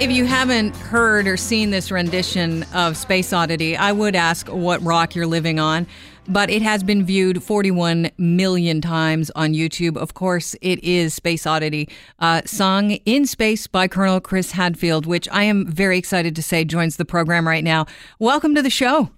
If you haven't heard or seen this rendition of Space Oddity, I would ask what rock you're living on. But it has been viewed 41 million times on YouTube. Of course, it is Space Oddity, uh, sung in space by Colonel Chris Hadfield, which I am very excited to say joins the program right now. Welcome to the show.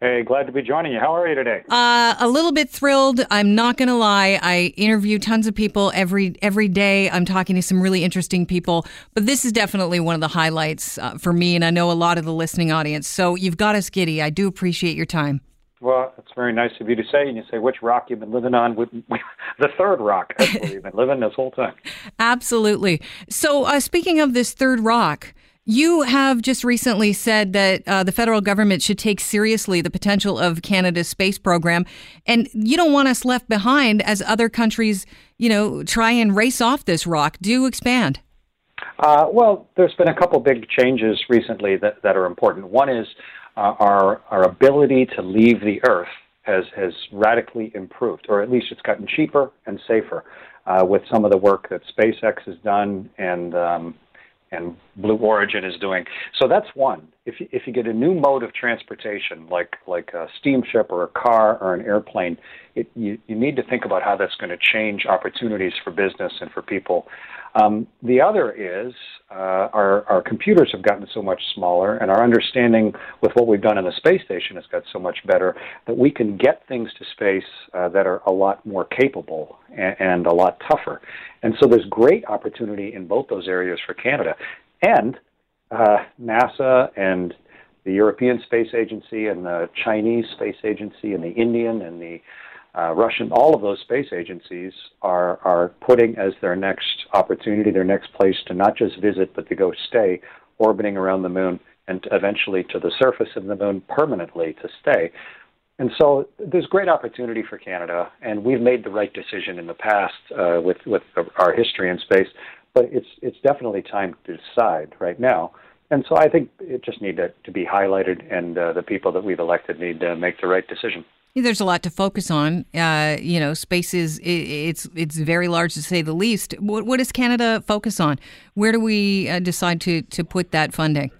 Hey, glad to be joining you. How are you today? Uh, a little bit thrilled. I'm not going to lie. I interview tons of people every every day. I'm talking to some really interesting people, but this is definitely one of the highlights uh, for me, and I know a lot of the listening audience. So you've got us giddy. I do appreciate your time. Well, it's very nice of you to say. And you say which rock you've been living on. With, the third rock you've been living this whole time. Absolutely. So, uh, speaking of this third rock, you have just recently said that uh, the federal government should take seriously the potential of Canada's space program, and you don't want us left behind as other countries, you know, try and race off this rock. Do expand. Uh, well, there's been a couple big changes recently that, that are important. One is uh, our our ability to leave the Earth has has radically improved, or at least it's gotten cheaper and safer uh, with some of the work that SpaceX has done and um, and Blue Origin is doing. So that's one. If you, if you get a new mode of transportation, like like a steamship or a car or an airplane, it, you you need to think about how that's going to change opportunities for business and for people. Um, the other is uh, our our computers have gotten so much smaller, and our understanding with what we've done in the space station has got so much better that we can get things to space uh, that are a lot more capable and, and a lot tougher. And so there's great opportunity in both those areas for Canada. And uh, NASA and the European Space Agency and the Chinese Space Agency and the Indian and the uh, Russian, all of those space agencies are, are putting as their next opportunity, their next place to not just visit, but to go stay orbiting around the moon and eventually to the surface of the moon permanently to stay. And so there's great opportunity for Canada, and we've made the right decision in the past uh, with with our history in space. But it's it's definitely time to decide right now. And so I think it just needs to, to be highlighted, and uh, the people that we've elected need to make the right decision. There's a lot to focus on. Uh, you know, space is it, it's it's very large to say the least. What, what does Canada focus on? Where do we uh, decide to to put that funding?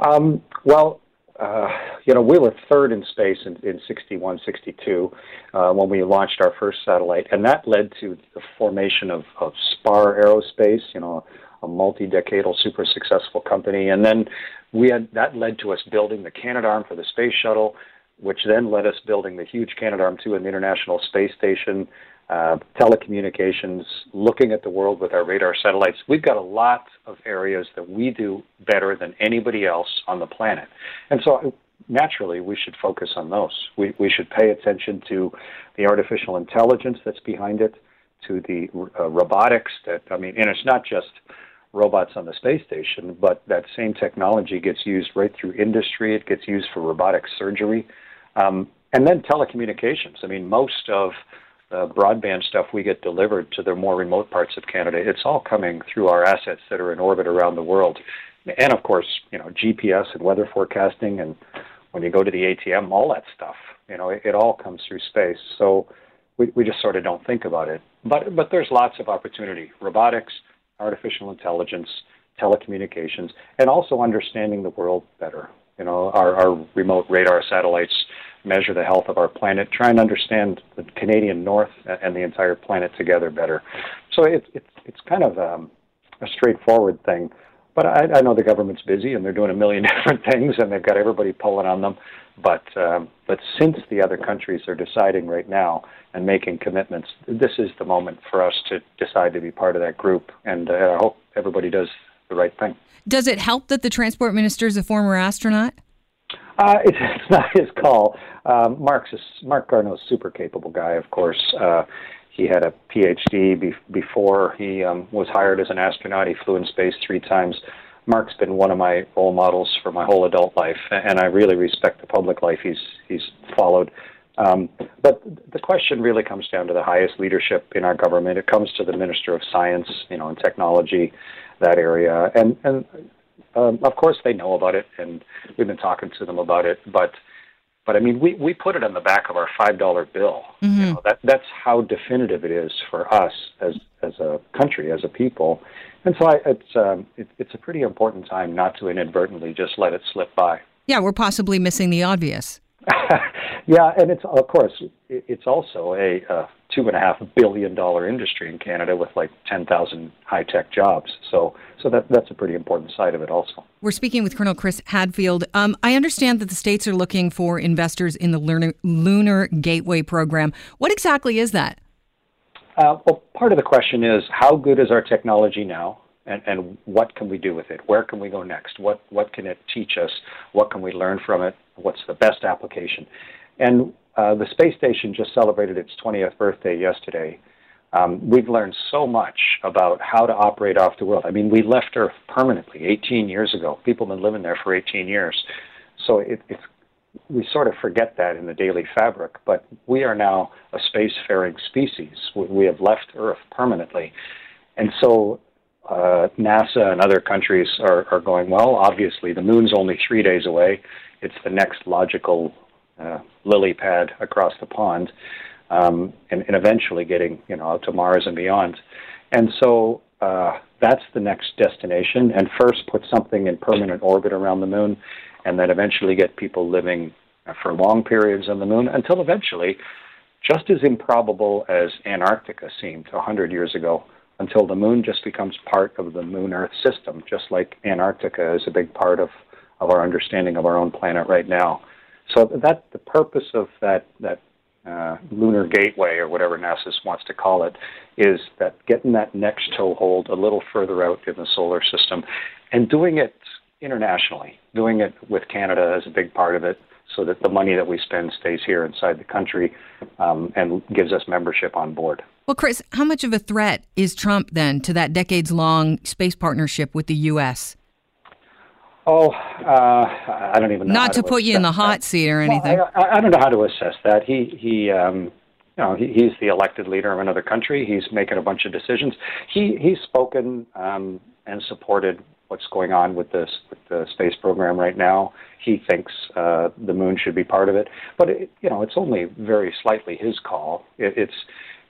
Um, well, uh, you know, we were third in space in, in 61, 62 uh, when we launched our first satellite, and that led to the formation of, of Spar Aerospace, you know, a multi-decadal, super successful company. And then we had that led to us building the Canadarm for the space shuttle, which then led us building the huge Canadarm2 in the International Space Station, uh, telecommunications, looking at the world with our radar satellites. We've got a lot of areas that we do better than anybody else on the planet. And so naturally, we should focus on those. We, we should pay attention to the artificial intelligence that's behind it, to the uh, robotics that, I mean, and it's not just robots on the space station, but that same technology gets used right through industry. It gets used for robotic surgery. Um, and then telecommunications. I mean, most of the broadband stuff we get delivered to the more remote parts of Canada, it's all coming through our assets that are in orbit around the world. And of course, you know, GPS and weather forecasting, and when you go to the ATM, all that stuff, you know, it, it all comes through space. So we, we just sort of don't think about it. But, but there's lots of opportunity robotics, artificial intelligence, telecommunications, and also understanding the world better. You know, our, our remote radar satellites measure the health of our planet, try and understand the Canadian North and the entire planet together better. So it's it's it's kind of um, a straightforward thing. But I, I know the government's busy and they're doing a million different things and they've got everybody pulling on them. But um, but since the other countries are deciding right now and making commitments, this is the moment for us to decide to be part of that group. And uh, I hope everybody does the right thing. Does it help that the transport minister is a former astronaut? Uh, it's, it's not his call. Um, Mark's a, Mark Garneau's super capable guy, of course. Uh, he had a PhD be- before he um, was hired as an astronaut. He flew in space three times. Mark's been one of my role models for my whole adult life, and I really respect the public life he's he's followed. Um, but the question really comes down to the highest leadership in our government. It comes to the Minister of Science, you know, and Technology, that area, and and um, of course they know about it, and we've been talking to them about it. But but I mean, we, we put it on the back of our five dollar bill. Mm-hmm. You know, that that's how definitive it is for us as as a country, as a people. And so I, it's um, it, it's a pretty important time not to inadvertently just let it slip by. Yeah, we're possibly missing the obvious. yeah, and it's of course it's also a uh, two and a half billion dollar industry in Canada with like ten thousand high tech jobs. So so that that's a pretty important side of it also. We're speaking with Colonel Chris Hadfield. Um, I understand that the states are looking for investors in the Lunar, Lunar Gateway program. What exactly is that? Uh, well, part of the question is how good is our technology now? And, and, what can we do with it? Where can we go next? What what can it teach us? What can we learn from it? What's the best application? And uh, the space station just celebrated its 20th birthday yesterday. Um, we've learned so much about how to operate off the world. I mean, we left Earth permanently 18 years ago. People have been living there for 18 years, so it, it's we sort of forget that in the daily fabric. But we are now a spacefaring species. We, have left Earth permanently, and so uh, NASA and other countries are, are going, well, obviously the moon's only three days away. It's the next logical uh, lily pad across the pond, um, and, and eventually getting you know out to Mars and beyond. And so uh, that's the next destination. And first, put something in permanent orbit around the moon, and then eventually get people living for long periods on the moon until eventually, just as improbable as Antarctica seemed 100 years ago, until the moon just becomes part of the moon Earth system, just like Antarctica is a big part of, of our understanding of our own planet right now. So that the purpose of that that uh, lunar gateway or whatever NASA wants to call it is that getting that next toehold a little further out in the solar system and doing it internationally, doing it with Canada as a big part of it, so that the money that we spend stays here inside the country um, and gives us membership on board. Well, Chris, how much of a threat is Trump then to that decades long space partnership with the U.S.? Oh, uh, I don't even know. Not to, to put you in the hot that. seat or anything. Well, I, I, don't know how to assess that. He he, um, you know, he, he's the elected leader of another country. He's making a bunch of decisions. He he's spoken um, and supported what's going on with this with the space program right now. He thinks uh, the moon should be part of it, but it, you know, it's only very slightly his call. It, it's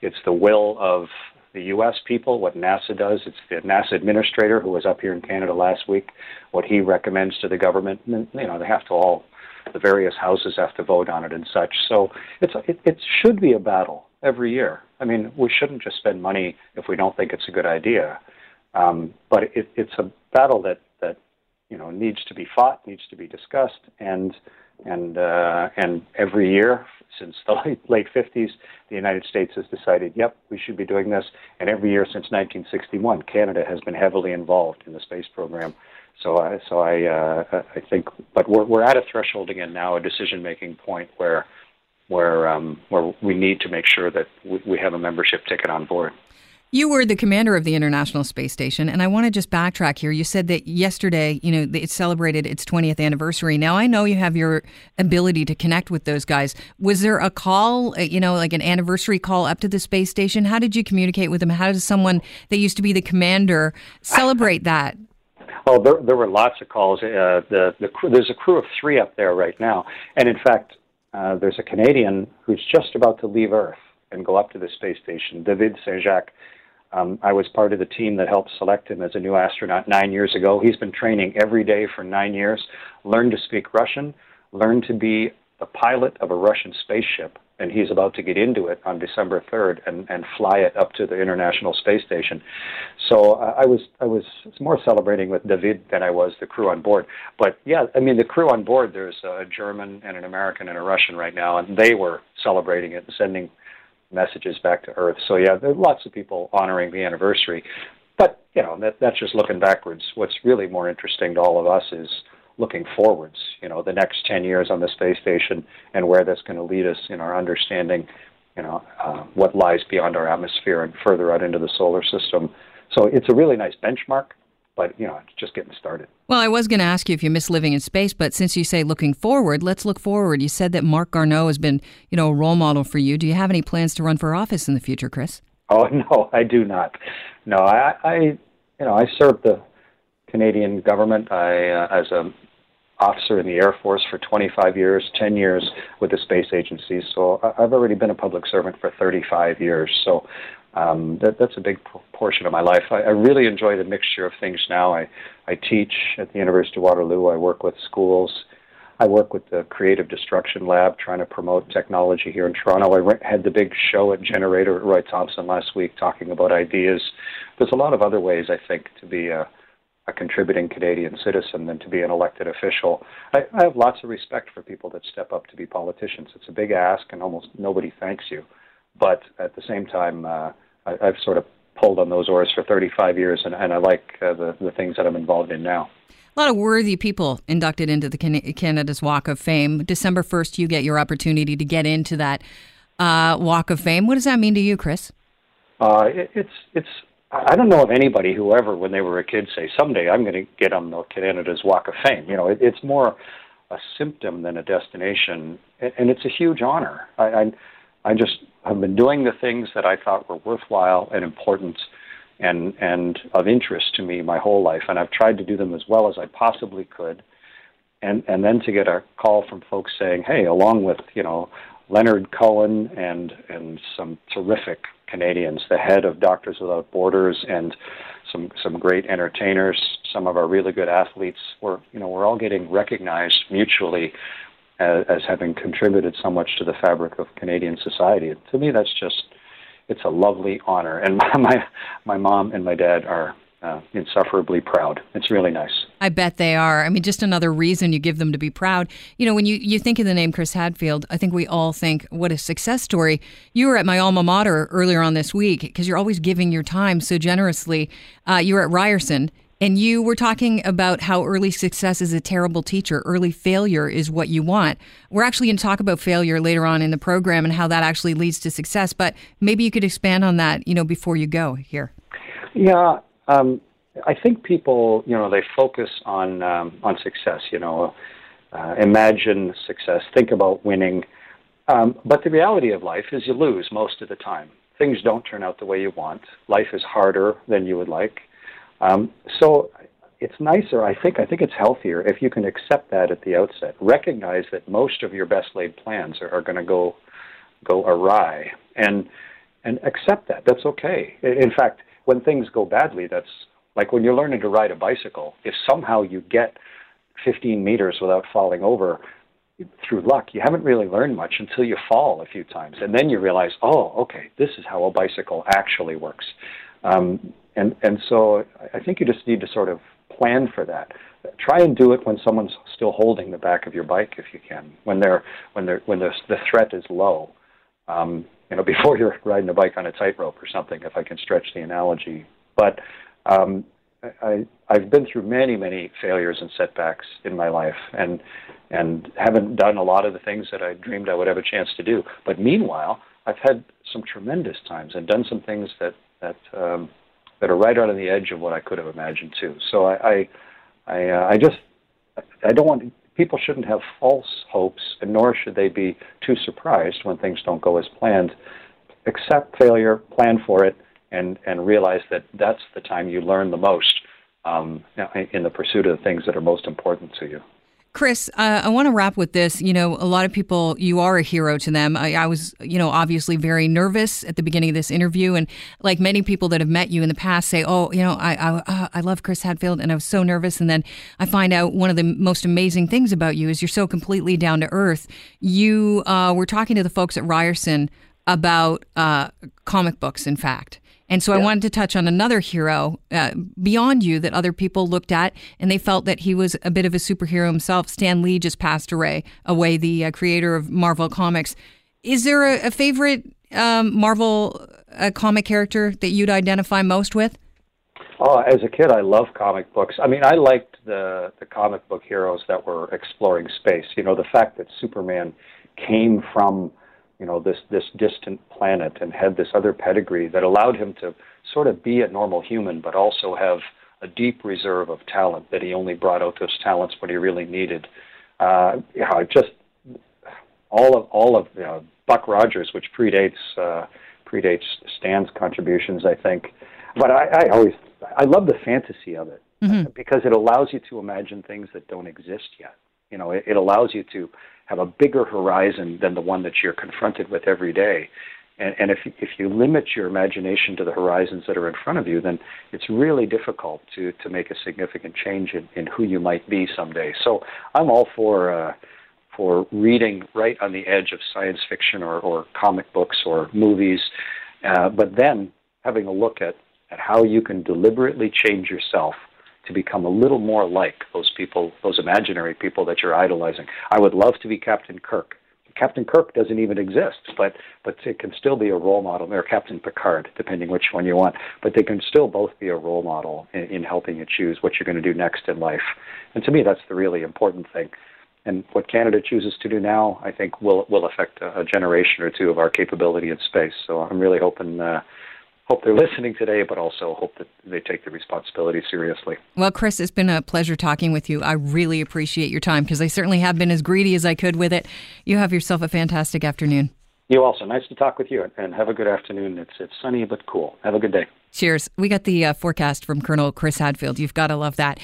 it's the will of the U.S. people, what NASA does. It's the NASA administrator who was up here in Canada last week, what he recommends to the government. And, you know, they have to all, the various houses have to vote on it and such. So it's it, it should be a battle every year. I mean, we shouldn't just spend money if we don't think it's a good idea. Um, but it, it's a battle that that you know needs to be fought, needs to be discussed, and and uh, and every year since the late, late 50s, the United States has decided, yep, we should be doing this. And every year since 1961, Canada has been heavily involved in the space program. So, I, so I, uh, I think, but we're we're at a threshold again now, a decision-making point where, where, um, where we need to make sure that we, we have a membership ticket on board. You were the commander of the International Space Station, and I want to just backtrack here. You said that yesterday, you know, it celebrated its 20th anniversary. Now, I know you have your ability to connect with those guys. Was there a call, uh, you know, like an anniversary call up to the space station? How did you communicate with them? How does someone that used to be the commander celebrate that? Oh, there, there were lots of calls. Uh, the, the there's a crew of three up there right now, and in fact, uh, there's a Canadian who's just about to leave Earth and go up to the space station, David Saint Jacques um, I was part of the team that helped select him as a new astronaut nine years ago. He's been training every day for nine years, learned to speak Russian, learned to be the pilot of a Russian spaceship, and he's about to get into it on December 3rd and, and fly it up to the International Space Station. So uh, I was I was more celebrating with David than I was the crew on board. But yeah, I mean the crew on board. There's a German and an American and a Russian right now, and they were celebrating it and sending messages back to Earth. So yeah, there are lots of people honoring the anniversary. But you know, that, that's just looking backwards. What's really more interesting to all of us is looking forwards. You know, the next ten years on the space station and where that's going to lead us in our understanding. You know, uh, what lies beyond our atmosphere and further out into the solar system. So it's a really nice benchmark but you know, it's just getting started. Well, I was going to ask you if you miss living in space, but since you say looking forward, let's look forward. You said that Mark Garneau has been, you know, a role model for you. Do you have any plans to run for office in the future, Chris? Oh no, I do not. No, I, I you know, I served the Canadian government. I uh, as a officer in the Air Force for 25 years, 10 years with the space agency. So I've already been a public servant for 35 years. So um, that, that's a big portion of my life. I, I really enjoy the mixture of things now. I, I teach at the University of Waterloo. I work with schools. I work with the Creative Destruction Lab, trying to promote technology here in Toronto. I had the big show at Generator at Roy Thomson last week, talking about ideas. There's a lot of other ways, I think, to be a, a contributing Canadian citizen than to be an elected official. I, I have lots of respect for people that step up to be politicians. It's a big ask, and almost nobody thanks you. But at the same time, uh, I, I've sort of pulled on those oars for 35 years, and, and I like uh, the, the things that I'm involved in now. A lot of worthy people inducted into the Canada's Walk of Fame. December 1st, you get your opportunity to get into that uh, Walk of Fame. What does that mean to you, Chris? Uh, it, it's it's. I don't know of anybody who ever, when they were a kid, say someday I'm going to get on the Canada's Walk of Fame. You know, it, it's more a symptom than a destination, and it's a huge honor. I, I I just have been doing the things that I thought were worthwhile and important and and of interest to me my whole life, and I've tried to do them as well as I possibly could. And and then to get a call from folks saying, "Hey, along with you know Leonard Cohen and and some terrific Canadians, the head of Doctors Without Borders, and some some great entertainers, some of our really good athletes, we're you know we're all getting recognized mutually as, as having contributed so much to the fabric of Canadian society. To me, that's just it's a lovely honor, and my my, my mom and my dad are uh, insufferably proud. It's really nice. I bet they are. I mean, just another reason you give them to be proud. You know, when you, you think of the name Chris Hadfield, I think we all think, what a success story. You were at my alma mater earlier on this week because you're always giving your time so generously. Uh, you were at Ryerson and you were talking about how early success is a terrible teacher. Early failure is what you want. We're actually going to talk about failure later on in the program and how that actually leads to success. But maybe you could expand on that, you know, before you go here. Yeah, um, I think people, you know, they focus on um, on success. You know, uh, imagine success, think about winning. Um, but the reality of life is you lose most of the time. Things don't turn out the way you want. Life is harder than you would like. Um, so it's nicer, I think. I think it's healthier if you can accept that at the outset. Recognize that most of your best laid plans are, are going to go go awry, and and accept that. That's okay. In fact, when things go badly, that's like when you're learning to ride a bicycle. If somehow you get 15 meters without falling over, through luck, you haven't really learned much until you fall a few times, and then you realize, oh, okay, this is how a bicycle actually works. Um, and and so I think you just need to sort of plan for that. Try and do it when someone's still holding the back of your bike, if you can. When they're when they're when the the threat is low. Um, you know, before you're riding a bike on a tightrope or something, if I can stretch the analogy. But um, I, I've been through many, many failures and setbacks in my life, and and haven't done a lot of the things that I dreamed I would have a chance to do. But meanwhile, I've had some tremendous times and done some things that that um, that are right on the edge of what I could have imagined too. So I, I, I, uh, I just, I don't want people shouldn't have false hopes, and nor should they be too surprised when things don't go as planned. Accept failure, plan for it, and and realize that that's the time you learn the most um, in the pursuit of the things that are most important to you. Chris, uh, I want to wrap with this. You know, a lot of people, you are a hero to them. I, I, was, you know, obviously very nervous at the beginning of this interview. And like many people that have met you in the past say, oh, you know, I, I, uh, I love Chris Hadfield and I was so nervous. And then I find out one of the most amazing things about you is you're so completely down to earth. You uh, were talking to the folks at Ryerson about uh, comic books, in fact. And so yeah. I wanted to touch on another hero uh, beyond you that other people looked at and they felt that he was a bit of a superhero himself. Stan Lee just passed away, away the uh, creator of Marvel Comics. Is there a, a favorite um, Marvel uh, comic character that you'd identify most with? Oh, as a kid, I loved comic books. I mean, I liked the the comic book heroes that were exploring space. You know, the fact that Superman came from you know this this distant planet and had this other pedigree that allowed him to sort of be a normal human but also have a deep reserve of talent that he only brought out those talents when he really needed. Uh yeah just all of all of you know Buck Rogers which predates uh predates Stan's contributions I think. But I, I always I love the fantasy of it mm-hmm. because it allows you to imagine things that don't exist yet. You know, it, it allows you to have a bigger horizon than the one that you're confronted with every day. And, and if if you limit your imagination to the horizons that are in front of you, then it's really difficult to to make a significant change in, in who you might be someday. So I'm all for uh, for reading right on the edge of science fiction or, or comic books or movies, uh, but then having a look at, at how you can deliberately change yourself to become a little more like those people, those imaginary people that you're idolizing. I would love to be Captain Kirk. Captain Kirk doesn't even exist, but but it can still be a role model, or Captain Picard, depending which one you want. But they can still both be a role model in, in helping you choose what you're going to do next in life. And to me, that's the really important thing. And what Canada chooses to do now, I think, will will affect a, a generation or two of our capability in space. So I'm really hoping. Uh, hope they're listening today, but also hope that they take the responsibility seriously. Well, Chris, it's been a pleasure talking with you. I really appreciate your time because I certainly have been as greedy as I could with it. You have yourself a fantastic afternoon. You also. Nice to talk with you, and have a good afternoon. It's it's sunny but cool. Have a good day. Cheers. We got the uh, forecast from Colonel Chris Hadfield. You've got to love that.